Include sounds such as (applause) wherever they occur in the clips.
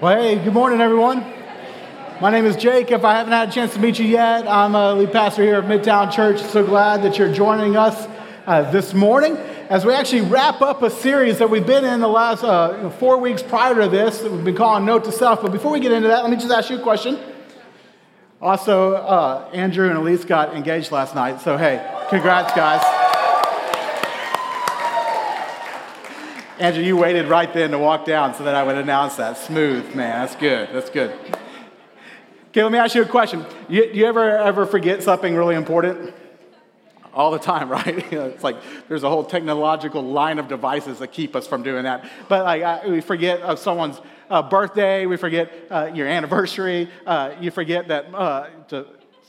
Well, hey, good morning, everyone. My name is Jake. If I haven't had a chance to meet you yet, I'm a lead pastor here at Midtown Church. So glad that you're joining us uh, this morning as we actually wrap up a series that we've been in the last uh, four weeks prior to this that we've been calling Note to Self. But before we get into that, let me just ask you a question. Also, uh, Andrew and Elise got engaged last night. So, hey, congrats, guys. Andrew, you waited right then to walk down so that I would announce that. Smooth, man. That's good. That's good. Okay, let me ask you a question. You, you ever ever forget something really important? All the time, (laughs) right? It's like there's a whole technological line of devices that keep us from doing that. But like I, we forget of someone's uh, birthday, we forget uh, your anniversary, uh, you forget that uh, to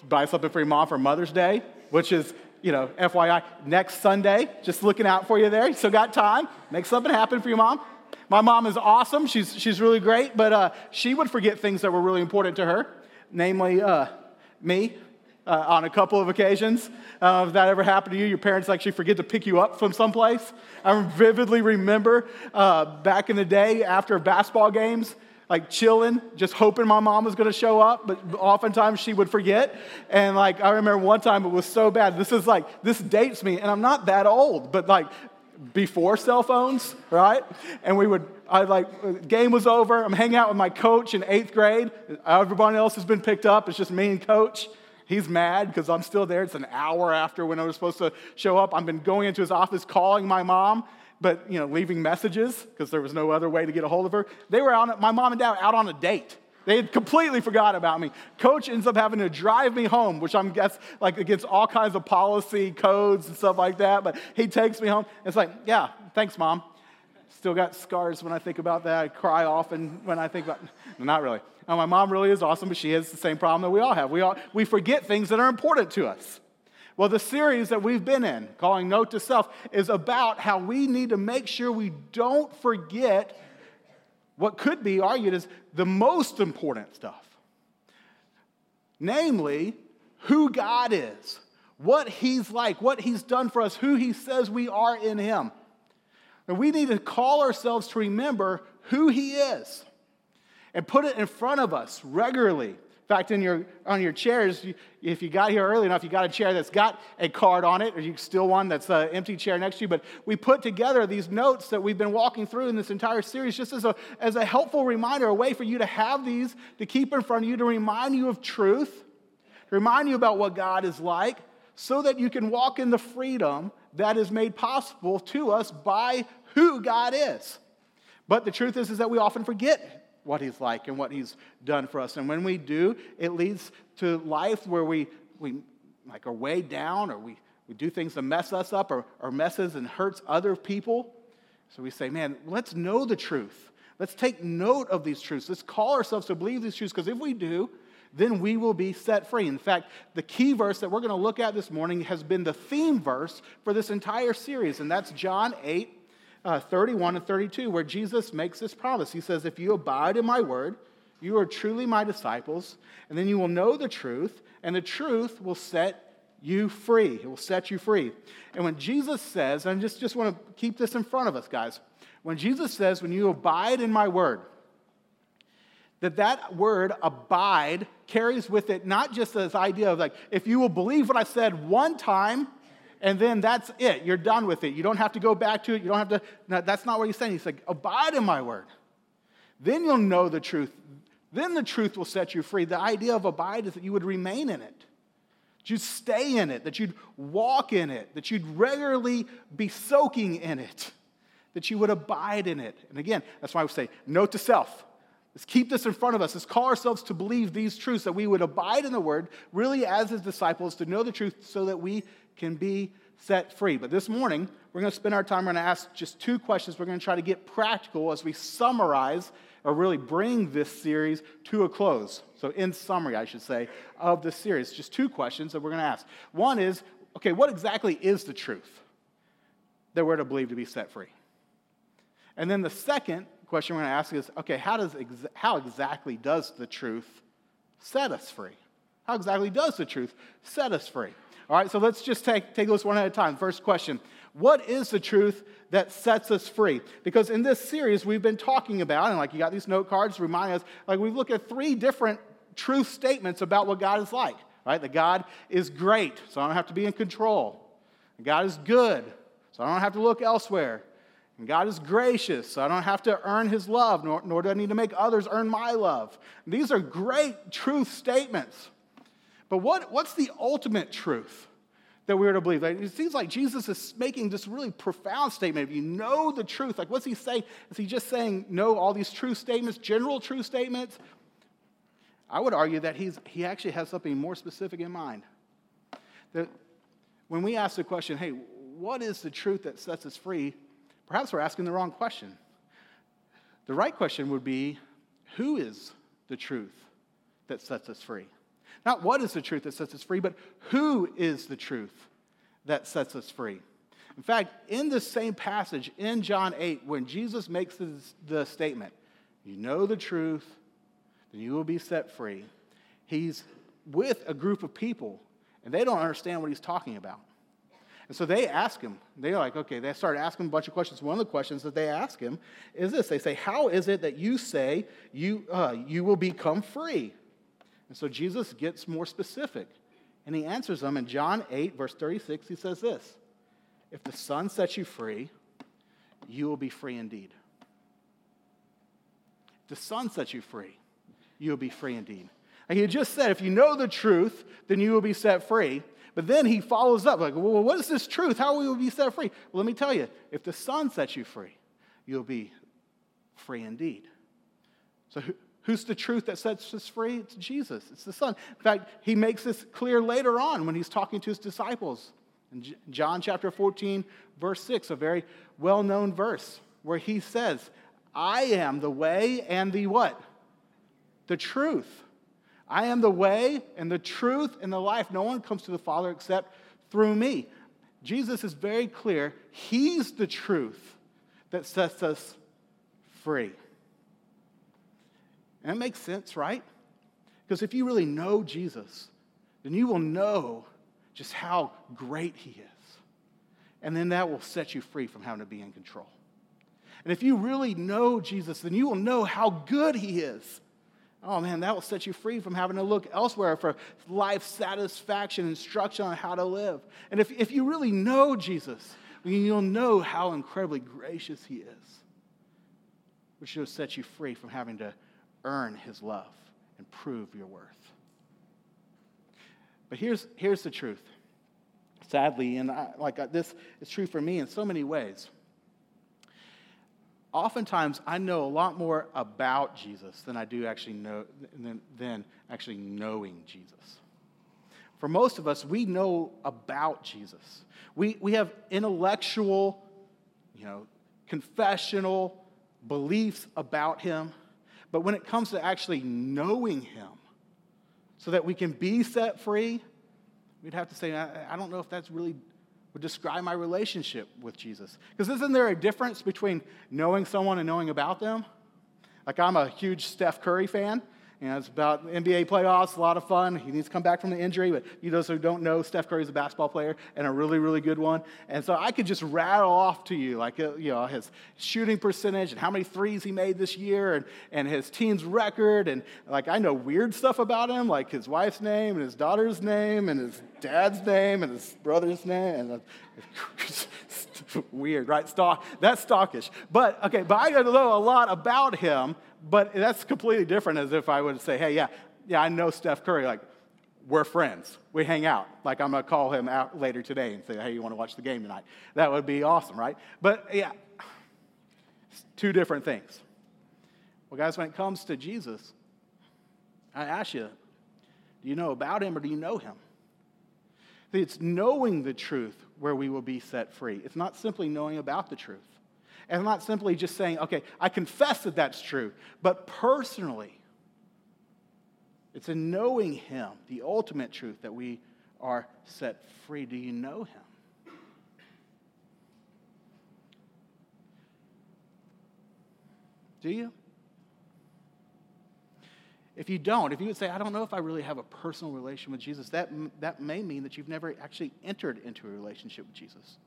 buy something for your mom for Mother's Day, which is you know, FYI, next Sunday, just looking out for you there. You still got time. Make something happen for your mom. My mom is awesome. She's, she's really great, but uh, she would forget things that were really important to her, namely uh, me. Uh, on a couple of occasions. Uh, if that ever happened to you, your parents actually forget to pick you up from someplace. I vividly remember uh, back in the day after basketball games, like chilling, just hoping my mom was gonna show up, but oftentimes she would forget. And like, I remember one time it was so bad. This is like, this dates me, and I'm not that old, but like, before cell phones, right? And we would, I like, game was over. I'm hanging out with my coach in eighth grade. Everybody else has been picked up. It's just me and coach. He's mad because I'm still there. It's an hour after when I was supposed to show up. I've been going into his office calling my mom but you know, leaving messages because there was no other way to get a hold of her. They were out, my mom and dad out on a date. They had completely forgot about me. Coach ends up having to drive me home, which I'm guess like against all kinds of policy codes and stuff like that. But he takes me home. It's like, yeah, thanks, mom. Still got scars when I think about that. I cry often when I think about. No, (laughs) not really. Now, my mom really is awesome, but she has the same problem that we all have. We all we forget things that are important to us. Well, the series that we've been in, calling Note to Self, is about how we need to make sure we don't forget what could be argued as the most important stuff. Namely, who God is, what He's like, what He's done for us, who He says we are in Him. And we need to call ourselves to remember who He is and put it in front of us regularly fact, in your, on your chairs, if you got here early enough, you got a chair that's got a card on it, or you still one that's an empty chair next to you. But we put together these notes that we've been walking through in this entire series just as a, as a helpful reminder, a way for you to have these to keep in front of you to remind you of truth, to remind you about what God is like, so that you can walk in the freedom that is made possible to us by who God is. But the truth is, is that we often forget what he's like and what he's done for us. And when we do, it leads to life where we, we like are way down or we, we do things to mess us up or, or messes and hurts other people. So we say, man, let's know the truth. Let's take note of these truths. Let's call ourselves to believe these truths because if we do, then we will be set free. In fact, the key verse that we're going to look at this morning has been the theme verse for this entire series, and that's John 8, uh, 31 and 32, where Jesus makes this promise. He says, If you abide in my word, you are truly my disciples, and then you will know the truth, and the truth will set you free. It will set you free. And when Jesus says, and I just, just want to keep this in front of us, guys. When Jesus says, When you abide in my word, that that word abide carries with it not just this idea of like if you will believe what i said one time and then that's it. You're done with it. You don't have to go back to it. You don't have to, no, that's not what he's saying. He's like, abide in my word. Then you'll know the truth. Then the truth will set you free. The idea of abide is that you would remain in it, that you'd stay in it, that you'd walk in it, that you'd regularly be soaking in it, that you would abide in it. And again, that's why we say, note to self. Let's keep this in front of us. Let's call ourselves to believe these truths, that we would abide in the word, really as his disciples, to know the truth so that we can be set free. But this morning, we're going to spend our time, we're going to ask just two questions. We're going to try to get practical as we summarize or really bring this series to a close. So, in summary, I should say, of the series, just two questions that we're going to ask. One is, okay, what exactly is the truth that we're to believe to be set free? And then the second question we're going to ask is, okay, how, does how exactly does the truth set us free? How exactly does the truth set us free? All right, so let's just take, take this one at a time. First question What is the truth that sets us free? Because in this series, we've been talking about, and like you got these note cards reminding us, like we've looked at three different truth statements about what God is like, right? That God is great, so I don't have to be in control. God is good, so I don't have to look elsewhere. And God is gracious, so I don't have to earn his love, nor, nor do I need to make others earn my love. These are great truth statements. But what, what's the ultimate truth? that we are to believe. It seems like Jesus is making this really profound statement. If you know the truth, like what's he saying? Is he just saying no, all these true statements, general true statements? I would argue that he's, he actually has something more specific in mind. That when we ask the question, hey, what is the truth that sets us free? Perhaps we're asking the wrong question. The right question would be, who is the truth that sets us free? Not what is the truth that sets us free, but who is the truth that sets us free. In fact, in this same passage in John 8, when Jesus makes this, the statement, you know the truth, then you will be set free, he's with a group of people, and they don't understand what he's talking about. And so they ask him, they're like, okay, they start asking a bunch of questions. One of the questions that they ask him is this they say, How is it that you say you, uh, you will become free? And so Jesus gets more specific. And he answers them in John 8, verse 36. He says this If the Son sets you free, you will be free indeed. If the Son sets you free, you will be free indeed. And he just said, if you know the truth, then you will be set free. But then he follows up, like, well, what is this truth? How will we be set free? Well, let me tell you, if the Son sets you free, you'll be free indeed. So, Who's the truth that sets us free? It's Jesus, it's the Son. In fact, he makes this clear later on when he's talking to his disciples. In John chapter 14, verse 6, a very well known verse where he says, I am the way and the what? The truth. I am the way and the truth and the life. No one comes to the Father except through me. Jesus is very clear. He's the truth that sets us free. And it makes sense, right? Because if you really know Jesus, then you will know just how great he is. And then that will set you free from having to be in control. And if you really know Jesus, then you will know how good he is. Oh man, that will set you free from having to look elsewhere for life satisfaction, instruction on how to live. And if, if you really know Jesus, then you'll know how incredibly gracious he is, which will set you free from having to earn his love and prove your worth. But here's, here's the truth. Sadly, and I, like I, this is true for me in so many ways. Oftentimes, I know a lot more about Jesus than I do actually know than, than actually knowing Jesus. For most of us, we know about Jesus. We, we have intellectual, you know, confessional beliefs about him. But when it comes to actually knowing Him so that we can be set free, we'd have to say, I, don't know if that's really would describe my relationship with Jesus. Because isn't there a difference between knowing someone and knowing about them? Like, I'm a huge Steph Curry fan. Know, it's about NBA playoffs, a lot of fun. He needs to come back from the injury, but you those who don't know, Steph Curry is a basketball player and a really, really good one. And so I could just rattle off to you, like, uh, you know, his shooting percentage and how many threes he made this year and, and his team's record. And, like, I know weird stuff about him, like his wife's name and his daughter's name and his dad's name and his brother's name. And (laughs) weird, right? Stock, that's stockish. But, okay, but I know a lot about him but that's completely different as if I would say, hey, yeah, yeah, I know Steph Curry. Like, we're friends. We hang out. Like, I'm going to call him out later today and say, hey, you want to watch the game tonight? That would be awesome, right? But yeah, two different things. Well, guys, when it comes to Jesus, I ask you, do you know about him or do you know him? It's knowing the truth where we will be set free. It's not simply knowing about the truth. And not simply just saying, okay, I confess that that's true, but personally, it's in knowing Him, the ultimate truth, that we are set free. Do you know Him? Do you? If you don't, if you would say, I don't know if I really have a personal relation with Jesus, that, that may mean that you've never actually entered into a relationship with Jesus.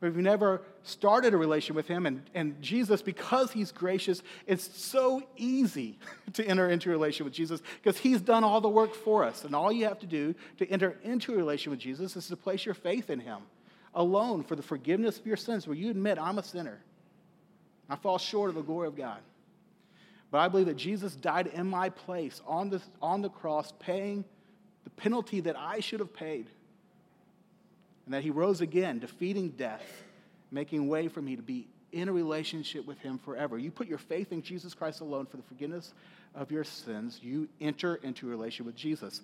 We've never started a relationship with Him. And, and Jesus, because He's gracious, it's so easy (laughs) to enter into a relationship with Jesus because He's done all the work for us. And all you have to do to enter into a relationship with Jesus is to place your faith in Him alone for the forgiveness of your sins, where you admit, I'm a sinner. I fall short of the glory of God. But I believe that Jesus died in my place on the, on the cross, paying the penalty that I should have paid and that he rose again, defeating death, making way for me to be in a relationship with him forever. You put your faith in Jesus Christ alone for the forgiveness of your sins, you enter into a relationship with Jesus.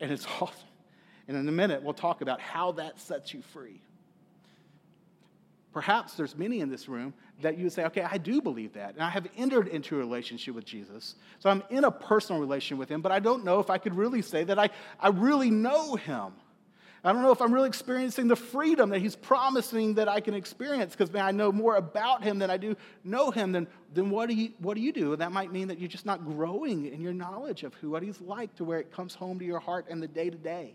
And it's (laughs) awesome. And in a minute, we'll talk about how that sets you free. Perhaps there's many in this room that you would say, okay, I do believe that. And I have entered into a relationship with Jesus. So I'm in a personal relationship with him, but I don't know if I could really say that I, I really know him. I don't know if I'm really experiencing the freedom that he's promising that I can experience because, man, I know more about him than I do know him. Then, then what, do you, what do you do? And that might mean that you're just not growing in your knowledge of who, what he's like to where it comes home to your heart and the day to day.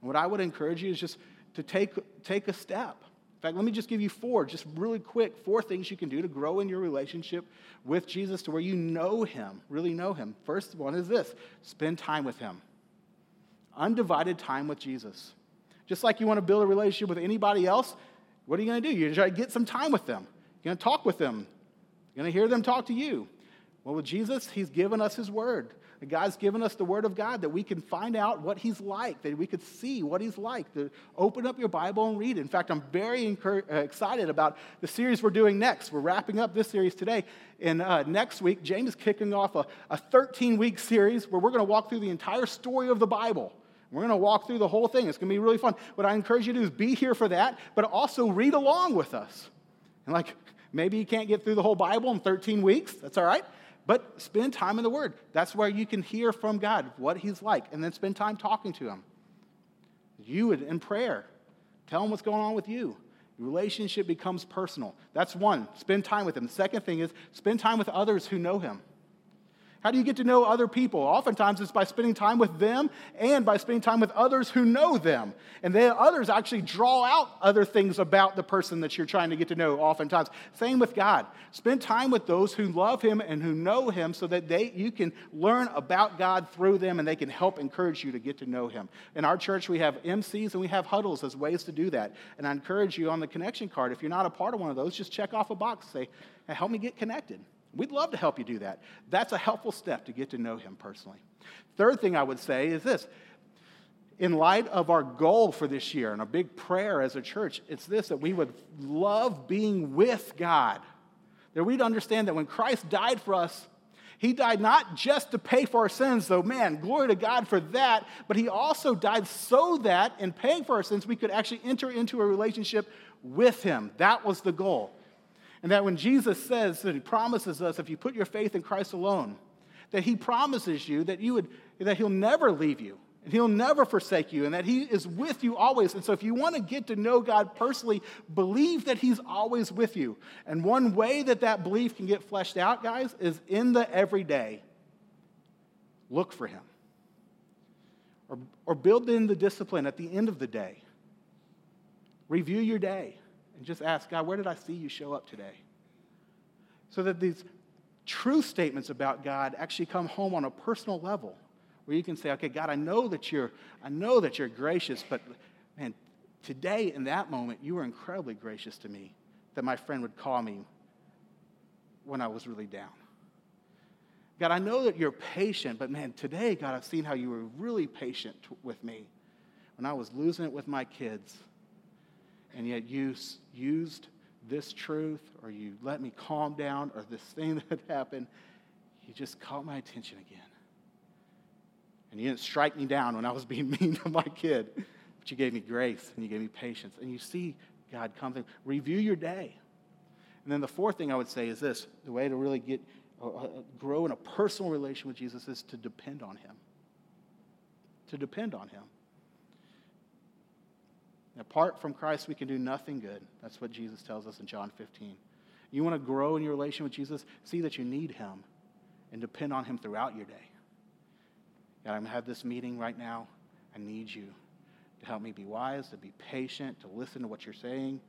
What I would encourage you is just to take, take a step. In fact, let me just give you four, just really quick, four things you can do to grow in your relationship with Jesus to where you know him, really know him. First one is this spend time with him undivided time with Jesus. Just like you want to build a relationship with anybody else, what are you going to do? You're going to get some time with them. You're going to talk with them. You're going to hear them talk to you. Well, with Jesus, He's given us His Word. God's given us the Word of God that we can find out what He's like, that we could see what He's like. To open up your Bible and read it. In fact, I'm very uh, excited about the series we're doing next. We're wrapping up this series today. And uh, next week, James is kicking off a 13 week series where we're going to walk through the entire story of the Bible. We're going to walk through the whole thing. It's going to be really fun. What I encourage you to do is be here for that, but also read along with us. And like, maybe you can't get through the whole Bible in 13 weeks. That's all right. But spend time in the Word. That's where you can hear from God what He's like, and then spend time talking to Him. You in prayer. Tell Him what's going on with you. Your relationship becomes personal. That's one. Spend time with Him. The second thing is spend time with others who know Him. How do you get to know other people? Oftentimes it's by spending time with them and by spending time with others who know them. And then others actually draw out other things about the person that you're trying to get to know, oftentimes. Same with God. Spend time with those who love Him and who know Him so that they, you can learn about God through them and they can help encourage you to get to know Him. In our church, we have MCs and we have huddles as ways to do that. And I encourage you on the connection card, if you're not a part of one of those, just check off a box, say, help me get connected. We'd love to help you do that. That's a helpful step to get to know him personally. Third thing I would say is this in light of our goal for this year and a big prayer as a church, it's this that we would love being with God. That we'd understand that when Christ died for us, he died not just to pay for our sins, though, man, glory to God for that, but he also died so that in paying for our sins, we could actually enter into a relationship with him. That was the goal. And that when Jesus says that he promises us, if you put your faith in Christ alone, that he promises you that, you would, that he'll never leave you and he'll never forsake you and that he is with you always. And so if you want to get to know God personally, believe that he's always with you. And one way that that belief can get fleshed out, guys, is in the everyday. Look for him. Or, or build in the discipline at the end of the day. Review your day and just ask God, where did I see you show up today? So that these true statements about God actually come home on a personal level where you can say, okay, God, I know that you're, I know that you're gracious, but man, today in that moment, you were incredibly gracious to me that my friend would call me when I was really down. God, I know that you're patient, but man, today, God, I've seen how you were really patient with me when I was losing it with my kids and yet you used this truth or you let me calm down or this thing (laughs) that happened, you just caught my attention again. And you didn't strike me down when I was (laughs) being mean to my kid, but you gave me grace and you gave me patience. And you see God come through. Review your day. And then the fourth thing I would say is this the way to really get uh, uh grow in a personal relation with Jesus is to depend on him. To depend on him. Apart from Christ, we can do nothing good. That's what Jesus tells us in John 15. You want to grow in your relation with Jesus? See that you need Him and depend on Him throughout your day. God, I'm going to have this meeting right now. I need you to help me be wise, to be patient, to listen to what you're saying.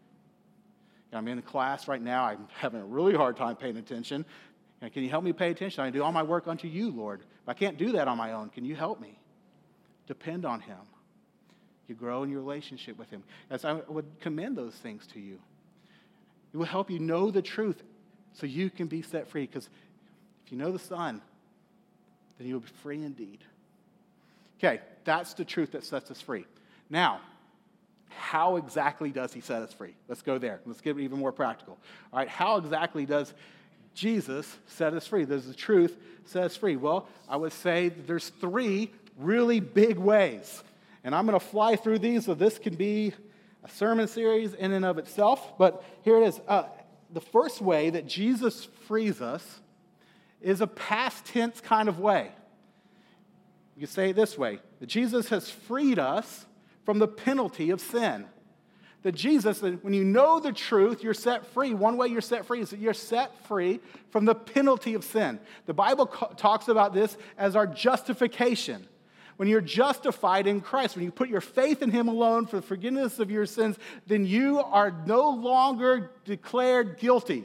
And I'm in class right now. I'm having a really hard time paying attention. And can you help me pay attention? I do all my work unto you, Lord. If I can't do that on my own, can you help me? Depend on Him. You grow in your relationship with Him. As I would commend those things to you. It will help you know the truth so you can be set free. Because if you know the Son, then you'll be free indeed. Okay, that's the truth that sets us free. Now, how exactly does he set us free? Let's go there. Let's get even more practical. All right, how exactly does Jesus set us free? Does the truth set us free? Well, I would say there's three really big ways. And I'm going to fly through these, so this can be a sermon series in and of itself. But here it is. Uh, the first way that Jesus frees us is a past tense kind of way. You say it this way that Jesus has freed us from the penalty of sin. That Jesus, when you know the truth, you're set free. One way you're set free is that you're set free from the penalty of sin. The Bible talks about this as our justification. When you're justified in Christ, when you put your faith in Him alone for the forgiveness of your sins, then you are no longer declared guilty.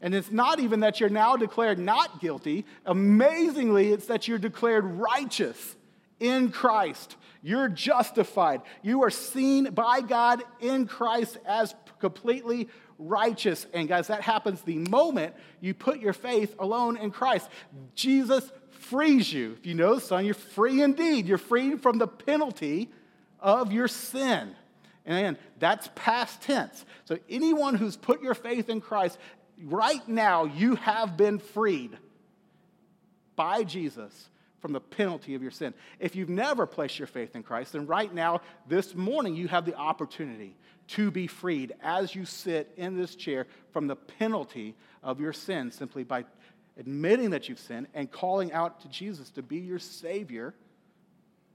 And it's not even that you're now declared not guilty. Amazingly, it's that you're declared righteous in Christ. You're justified. You are seen by God in Christ as completely righteous. And guys, that happens the moment you put your faith alone in Christ. Jesus frees you. If you know the Son, you're free indeed. You're free from the penalty of your sin. And that's past tense. So anyone who's put your faith in Christ, right now you have been freed by Jesus from the penalty of your sin. If you've never placed your faith in Christ, then right now, this morning, you have the opportunity to be freed as you sit in this chair from the penalty of your sin simply by admitting that you've sinned and calling out to Jesus to be your Savior,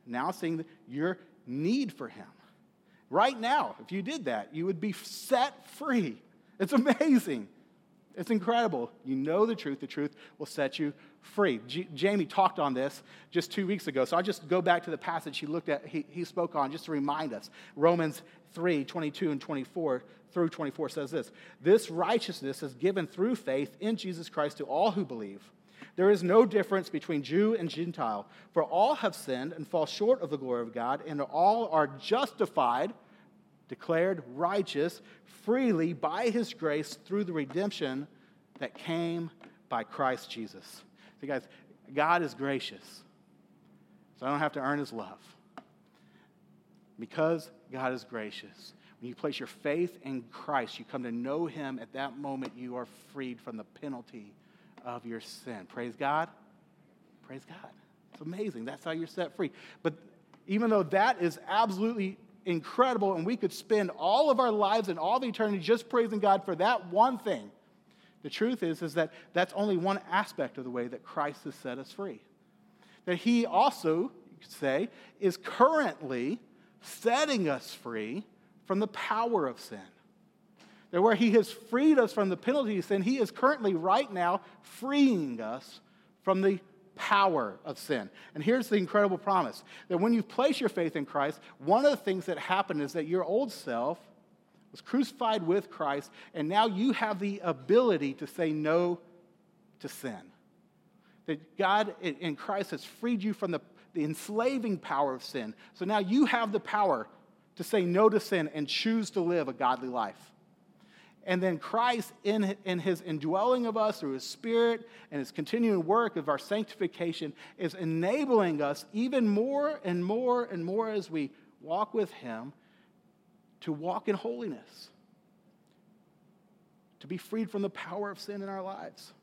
now seeing your need for Him. Right now, if you did that, you would be set free. It's amazing. It's incredible. You know the truth, the truth will set you free. G- Jamie talked on this just two weeks ago, so I'll just go back to the passage he looked at, he, he spoke on, just to remind us. Romans 3 22 and 24 through 24 says this This righteousness is given through faith in Jesus Christ to all who believe. There is no difference between Jew and Gentile, for all have sinned and fall short of the glory of God, and all are justified declared righteous freely by his grace through the redemption that came by Christ Jesus. So, guys, God is gracious, so I don't have to earn his love. Because God is gracious, when you place your faith in Christ, you come to know him. At that moment, you are freed from the penalty of your sin. Praise God. Praise God. It's amazing. That's how you're set free. But even though that is absolutely incredible, and we could spend all of our lives and all of eternity just praising God for that one thing. The truth is, is that that's only one aspect of the way that Christ has set us free. That He also, you could say, is currently setting us free from the power of sin. That where He has freed us from the penalty of sin, He is currently, right now, freeing us from the power of sin. And here's the incredible promise that when you place your faith in Christ, one of the things that happened is that your old self was crucified with Christ, and now you have the ability to say no to sin. That God in Christ has freed you from the, the enslaving power of sin. So now you have the power to say no to sin and choose to live a godly life. And then Christ, in, in his indwelling of us through his spirit and his continuing work of our sanctification, is enabling us even more and more and more as we walk with him to walk in holiness, to be freed from the power of sin in our lives.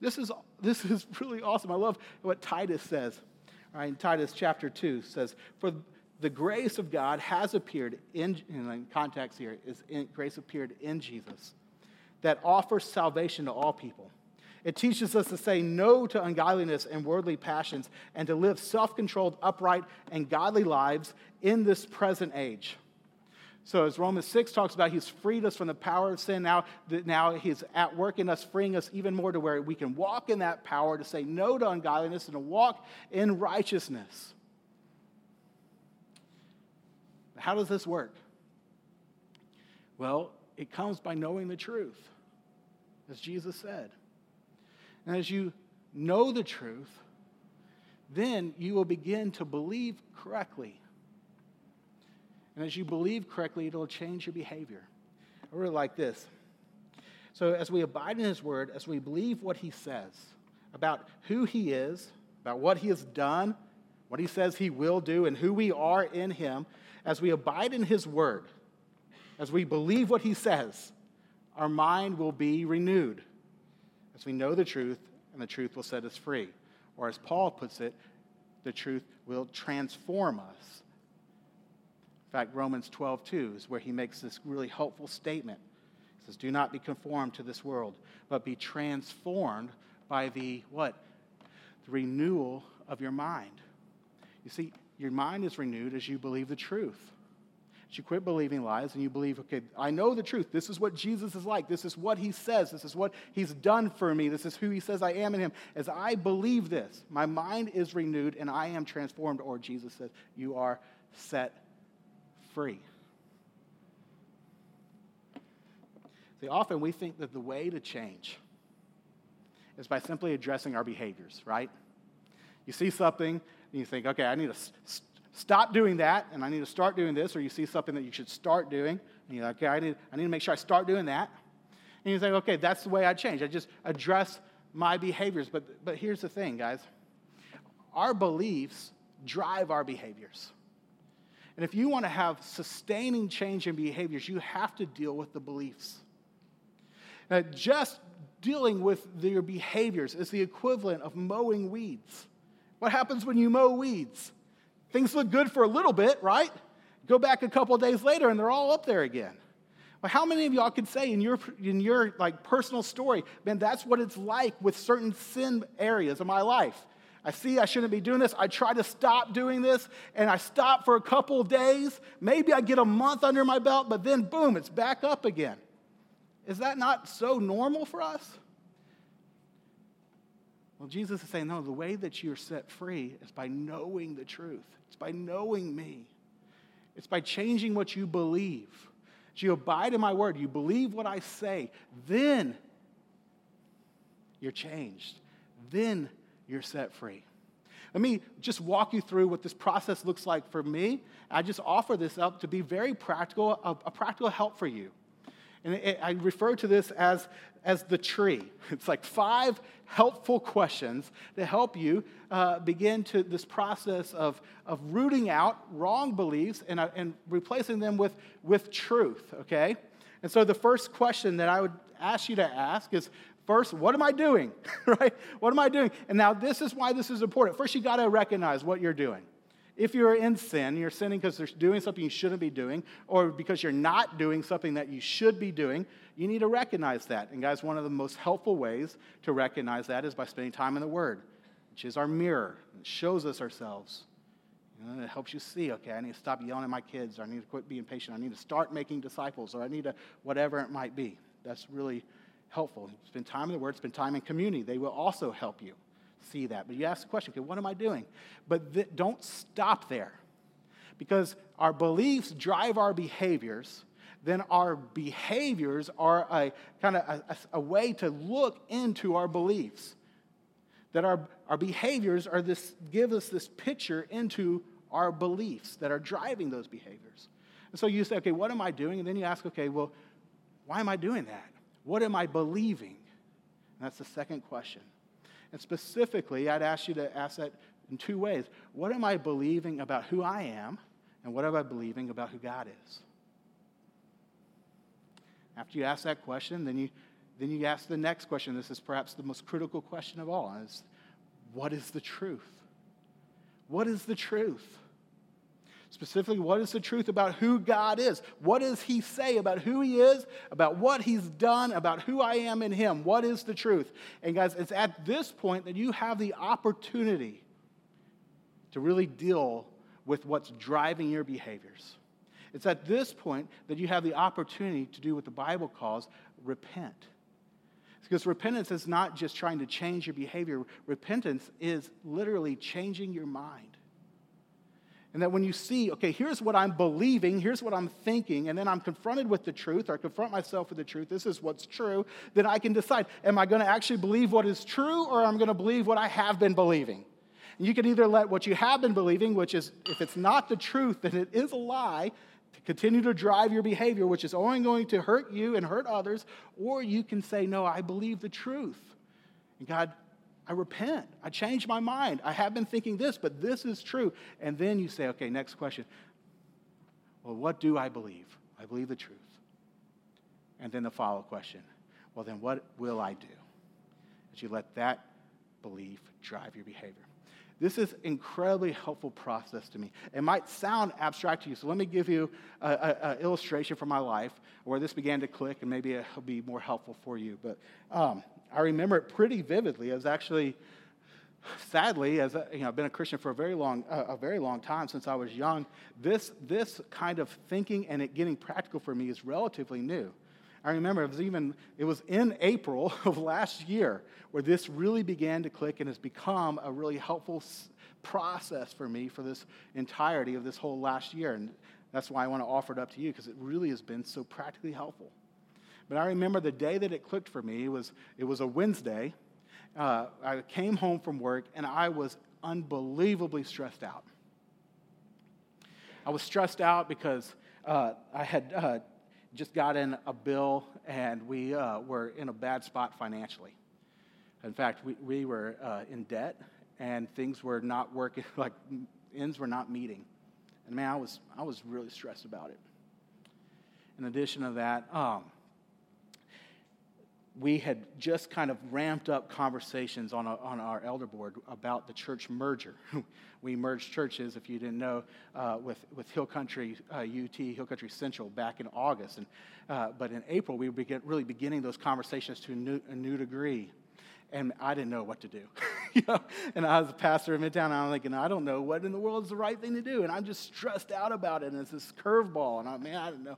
This is, this is really awesome. I love what Titus says. All right, in Titus chapter 2 says, For the grace of God has appeared in, in context here, is in, grace appeared in Jesus that offers salvation to all people. It teaches us to say no to ungodliness and worldly passions and to live self controlled, upright, and godly lives in this present age. So, as Romans 6 talks about, he's freed us from the power of sin. Now, now he's at work in us, freeing us even more to where we can walk in that power to say no to ungodliness and to walk in righteousness. How does this work? Well, it comes by knowing the truth, as Jesus said. And as you know the truth, then you will begin to believe correctly. And as you believe correctly, it'll change your behavior. I really like this. So, as we abide in His Word, as we believe what He says about who He is, about what He has done, what He says He will do, and who we are in Him, as we abide in His Word, as we believe what He says, our mind will be renewed. As we know the truth, and the truth will set us free. Or, as Paul puts it, the truth will transform us. In fact, Romans 12, 2 is where he makes this really helpful statement He says, Do not be conformed to this world, but be transformed by the what? The renewal of your mind. You see, your mind is renewed as you believe the truth. As you quit believing lies and you believe, okay, I know the truth. This is what Jesus is like. This is what he says. This is what he's done for me. This is who he says I am in him. As I believe this, my mind is renewed and I am transformed, or Jesus says, you are set free. See, often we think that the way to change is by simply addressing our behaviors, right? You see something and you think, okay, I need to st- stop doing that and I need to start doing this, or you see something that you should start doing, and you're like, okay, I need, I need to make sure I start doing that. And you think, okay, that's the way I change. I just address my behaviors. But, but here's the thing, guys our beliefs drive our behaviors. And if you want to have sustaining change in behaviors, you have to deal with the beliefs. Uh, just dealing with your behaviors is the equivalent of mowing weeds. What happens when you mow weeds? Things look good for a little bit, right? Go back a couple days later and they're all up there again. Well, how many of y'all could say in your, in your like personal story, man, that's what it's like with certain sin areas of my life? I see I shouldn't be doing this. I try to stop doing this, and I stop for a couple days. Maybe I get a month under my belt, but then boom, it's back up again. Is that not so normal for us? Well, Jesus is saying, no, the way that you're set free is by knowing the truth. It's by knowing me. It's by changing what you believe. As you abide in my word, you believe what I say, then you're changed. Then you're set free. Let me just walk you through what this process looks like for me. I just offer this up to be very practical, a, a practical help for you. And it, I refer to this as, as the tree. (laughs) It's like five helpful questions to help you uh, begin to this process of, of rooting out wrong beliefs and, uh, and replacing them with, with truth, okay? And so the first question that I would ask you to ask is first, what am I doing? (laughs) right? What am I doing? And now this is why this is important. First, you got to recognize what you're doing. If you're in sin, you're sinning because you're doing something you shouldn't be doing, or because you're not doing something that you should be doing, you need to recognize that. And, guys, one of the most helpful ways to recognize that is by spending time in the Word, which is our mirror. It shows us ourselves. Know, it helps you see, okay, I need to stop yelling at my kids, or I need to quit being patient, I need to start making disciples, or I need to, whatever it might be. That's really helpful. Spend time in the Word, spend time in community. They will also help you see that. But you ask the question, okay, what am I doing? But th- don't stop there. Because our beliefs drive our behaviors, then our behaviors are a kind of a, a, way to look into our beliefs. That our, our behaviors are this give us this picture into our beliefs that are driving those behaviors. And so you say, okay, what am I doing? And then you ask, okay, well, why am I doing that? What am I believing? And that's the second question. And specifically, I'd ask you to ask that in two ways. What am I believing about who I am? And what am I believing about who God is? After you ask that question, then you, then you ask the next question. This is perhaps the most critical question of all. Is what is the truth? What is the truth? Specifically, what is the truth about who God is? What does He say about who He is, about what He's done, about who I am in Him? What is the truth? And guys, it's at this point that you have the opportunity to really deal with what's driving your behaviors. It's at this point that you have the opportunity to do what the Bible calls repent. Because repentance is not just trying to change your behavior, repentance is literally changing your mind. And that when you see, okay, here's what I'm believing, here's what I'm thinking, and then I'm confronted with the truth, or I confront myself with the truth, this is what's true, then I can decide, am I to actually believe what is true, or am I to believe what I have been believing? And you can either let what you have been believing, which is, if it's not the truth, then it is a lie, to continue to drive your behavior, which is only going to hurt you and hurt others, or you can say, no, I believe the truth. And God, I repent. I change my mind. I have been thinking this, but this is true. And then you say, okay, next question. Well, what do I believe? I believe the truth. And then the follow up question. Well, then what will I do? As you let that belief drive your behavior. This is incredibly helpful process to me. It might sound abstract to you, so let me give you an illustration from my life where this began to click, and maybe it'll be more helpful for you. But um, I remember it pretty vividly. It was actually, sadly, as a, you know, I've been a Christian for a very long, uh, a very long time since I was young. This this kind of thinking and it getting practical for me is relatively new. I remember it was even, it was in April (laughs) of last year where this really began to click and has become a really helpful process for me for this entirety of this whole last year. And that's why I want to offer it up to you because it really has been so practically helpful. But I remember the day that it clicked for me, it was, it was a Wednesday. Uh, I came home from work and I was unbelievably stressed out. I was stressed out because uh, I had uh, just got in a bill and we uh, were in a bad spot financially. In fact, we, we were uh, in debt and things were not working, (laughs) like ends were not meeting. And man, I was, I was really stressed about it. In addition to that, um, we had just kind of ramped up conversations on, a, on our elder board about the church merger. (laughs) we merged churches, if you didn't know, uh, with, with Hill Country uh, UT, Hill Country Central back in August. And, uh, but in April, we were begin, really beginning those conversations to a new, a new degree. And I didn't know what to do. (laughs) you know? And I was a pastor in Midtown, and I'm thinking, I don't know what in the world is the right thing to do. And I'm just stressed out about it. And it's this curveball. And I, man, I don't know.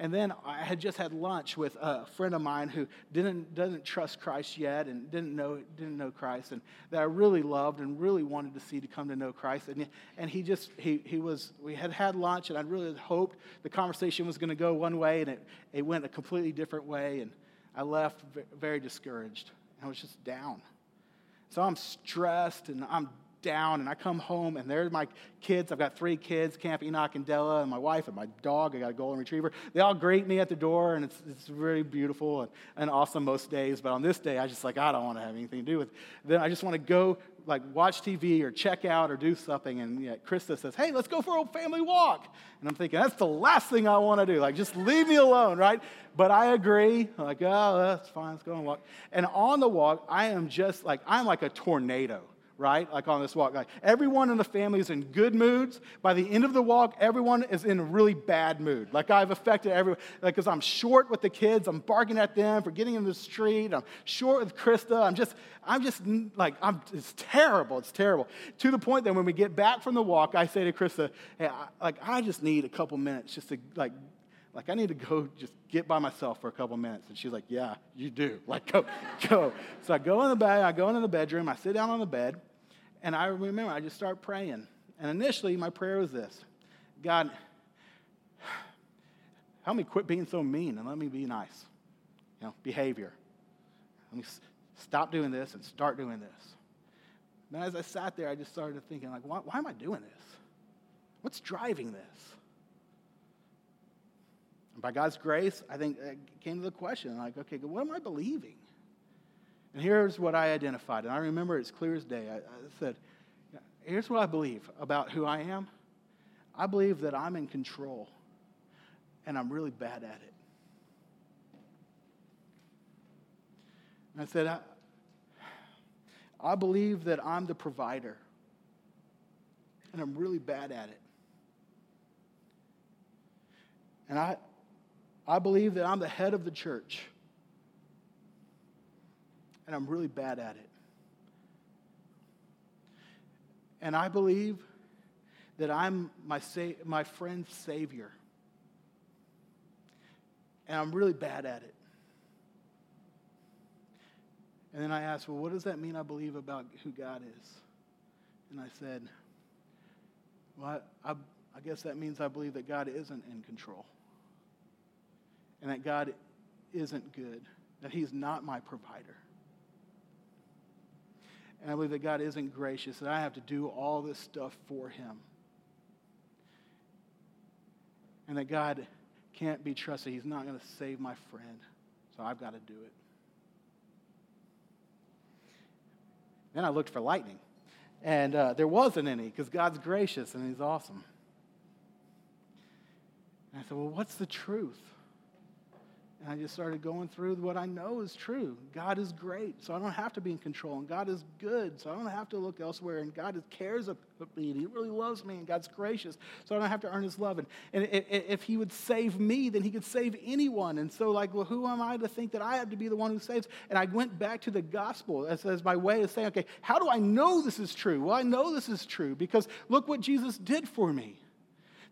And then I had just had lunch with a friend of mine who didn't, doesn't trust Christ yet and didn't know, didn't know Christ and that I really loved and really wanted to see to come to know Christ. And, and he just, he, he was, we had had lunch and I really hoped the conversation was going to go one way and it, it went a completely different way. And I left very discouraged. I was just down. So I'm stressed and I'm down and I come home and there's my kids. I've got three kids, Camp Enoch and Della, and my wife and my dog. I got a golden retriever. They all greet me at the door and it's, it's really beautiful and, and awesome most days. But on this day, I just like, I don't want to have anything to do with it. Then I just want to go like watch TV or check out or do something. And you Krista says, hey, let's go for a family walk. And I'm thinking, that's the last thing I want to do. Like, just leave me alone, right? But I agree. I'm like, oh, that's fine. Let's go and walk. And on the walk, I am just like, I'm like a tornado right? Like on this walk. Like everyone in the family is in good moods. By the end of the walk, everyone is in a really bad mood. Like I've affected everyone. Like because I'm short with the kids, I'm barking at them for getting in the street. I'm short with Krista. I'm just, I'm just like, I'm. It's terrible. It's terrible. To the point that when we get back from the walk, I say to Krista, "Hey, I, like I just need a couple minutes just to like like I need to go just get by myself for a couple minutes. And she's like, yeah, you do. Like go, (laughs) go. So I go in the bed, I go into the bedroom, I sit down on the bed, and I remember I just started praying. And initially, my prayer was this God, help me quit being so mean and let me be nice. You know, behavior. Let me stop doing this and start doing this. And as I sat there, I just started thinking, like, why, why am I doing this? What's driving this? And by God's grace, I think it came to the question, like, okay, what am I believing? And here's what I identified. And I remember it's clear as day. I, I said, here's what I believe about who I am. I believe that I'm in control, and I'm really bad at it. And I said, I, I believe that I'm the provider, and I'm really bad at it. And I, I believe that I'm the head of the church and I'm really bad at it. And I believe that I'm my, sa- my friend's savior. And I'm really bad at it. And then I asked, well, what does that mean I believe about who God is? And I said, Well, I, I guess that means I believe that God isn't in control and that God isn't good, that He's not my provider. And I believe that God isn't gracious, that I have to do all this stuff for Him. And that God can't be trusted. He's not going to save my friend. So I've got to do it. Then I looked for lightning. And uh, there wasn't any because God's gracious and He's awesome. And I said, Well, what's the truth? And I just started going through what I know is true. God is great, so I don't have to be in control. And God is good, so I don't have to look elsewhere. And God cares about me, and He really loves me, and God's gracious, so I don't have to earn His love. And, and if He would save me, then He could save anyone. And so, like, well, who am I to think that I have to be the one who saves? And I went back to the gospel as, as my way of saying, okay, how do I know this is true? Well, I know this is true because look what Jesus did for me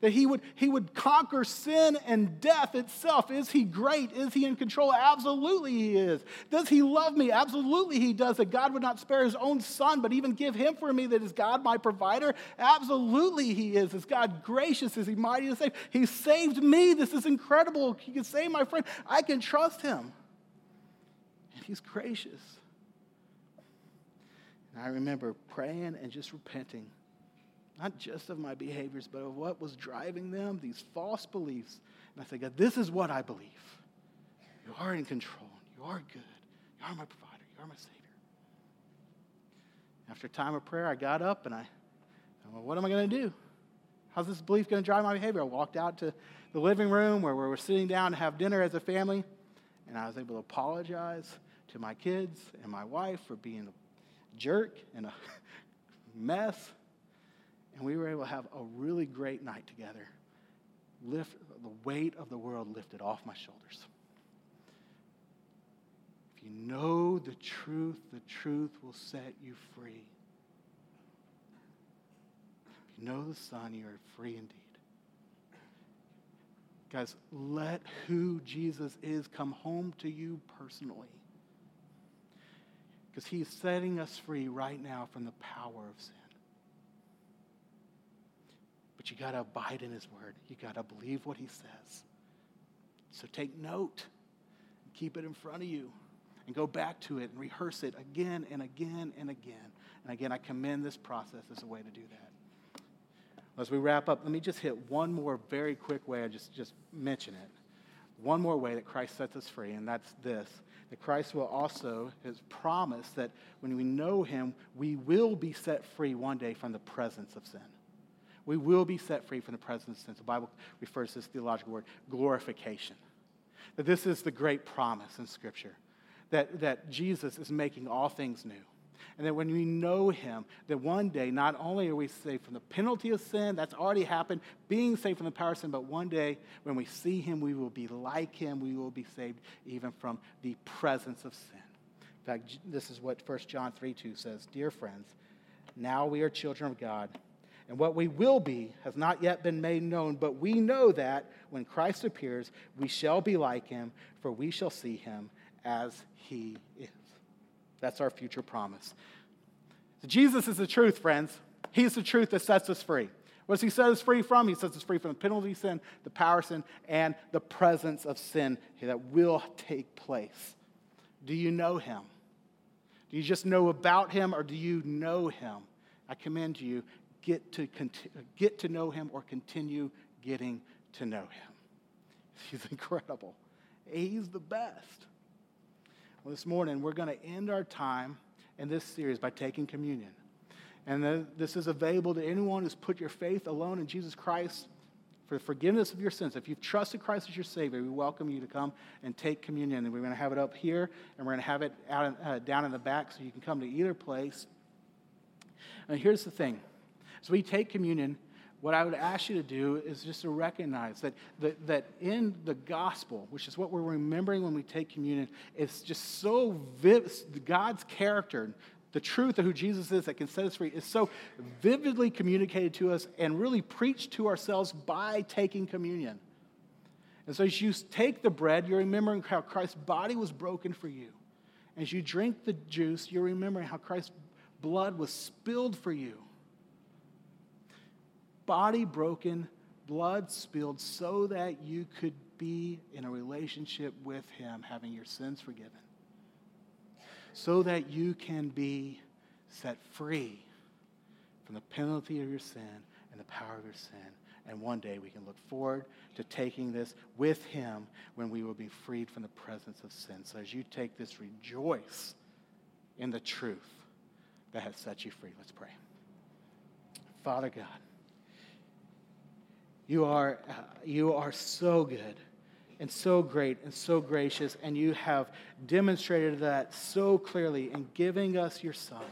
that he would, he would conquer sin and death itself. Is he great? Is he in control? Absolutely he is. Does he love me? Absolutely he does. That God would not spare his own son, but even give him for me, that is God my provider? Absolutely he is. Is God gracious? Is he mighty to save? He saved me. This is incredible. He can save my friend. I can trust him. And he's gracious. And I remember praying and just repenting not just of my behaviors, but of what was driving them, these false beliefs. And I said, God, this is what I believe. You are in control. You are good. You are my provider. You are my Savior. After a time of prayer, I got up and I, well, what am I going to do? How's this belief going to drive my behavior? I walked out to the living room where we were sitting down to have dinner as a family, and I was able to apologize to my kids and my wife for being a jerk and a (laughs) mess and we were able to have a really great night together. Lift the weight of the world lifted off my shoulders. If you know the truth, the truth will set you free. If you know the Son, you are free indeed. Guys, let who Jesus is come home to you personally. Because he's setting us free right now from the power of sin you got to abide in his word. You got to believe what he says. So take note, keep it in front of you, and go back to it and rehearse it again and again and again. And again, I commend this process as a way to do that. As we wrap up, let me just hit one more very quick way. I just, just mention it. One more way that Christ sets us free, and that's this that Christ will also has promised that when we know him, we will be set free one day from the presence of sin we will be set free from the presence of sin. The Bible refers to this theological word, glorification. That this is the great promise in Scripture, that, that Jesus is making all things new. And that when we know him, that one day not only are we saved from the penalty of sin, that's already happened, being saved from the power of sin, but one day when we see him, we will be like him. We will be saved even from the presence of sin. In fact, this is what 1 John 3 2 says Dear friends, now we are children of God and what we will be has not yet been made known, but we know that when Christ appears, we shall be like him, for we shall see him as he is. That's our future promise. So Jesus is the truth, friends. He's the truth that sets us free. What does he set us free from? He sets us free from the penalty of sin, the power of sin, and the presence of sin that will take place. Do you know him? Do you just know about him or do you know him? I commend you get to, get to know him or continue getting to know him. (laughs) He's incredible. He's the best. Well, this morning, we're going to end our time in this series by taking communion. And this is available to anyone who's put your faith alone in Jesus Christ for the forgiveness of your sins. If you've trusted Christ as your Savior, we welcome you to come and take communion. And we're going to have it up here, and we're going to have it out, uh, down in the back so you can come to either place. And here's the thing as we take communion, what I would ask you to do is just to recognize that, that, that in the gospel, which is what we're remembering when we take communion, it's just so vivid, God's character, the truth of who Jesus is that can set us free, is so vividly communicated to us and really preached to ourselves by taking communion. And so as you take the bread, you're remembering how Christ's body was broken for you. As you drink the juice, you're remembering how Christ's blood was spilled for you. Body broken, blood spilled, so that you could be in a relationship with Him, having your sins forgiven, so that you can be set free from the penalty of your sin and the power of your sin. And one day we can look forward to taking this with Him when we will be freed from the presence of sin. So as you take this, rejoice in the truth that has set you free. Let's pray. Father God, you are, uh, you are so good and so great and so gracious, and you have demonstrated that so clearly in giving us your Son.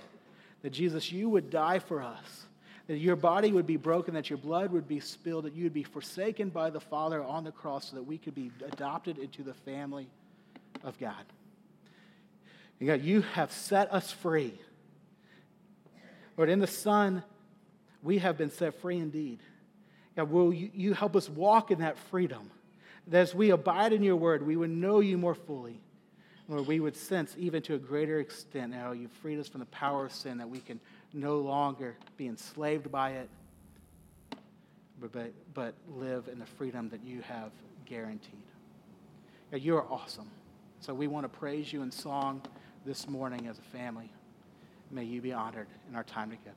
That Jesus, you would die for us, that your body would be broken, that your blood would be spilled, that you would be forsaken by the Father on the cross so that we could be adopted into the family of God. And God, you have set us free. Lord, in the Son, we have been set free indeed. God, will you, you help us walk in that freedom? That as we abide in your word, we would know you more fully. Lord, we would sense even to a greater extent how you've freed us from the power of sin, that we can no longer be enslaved by it, but, but live in the freedom that you have guaranteed. God, you are awesome. So we want to praise you in song this morning as a family. May you be honored in our time together.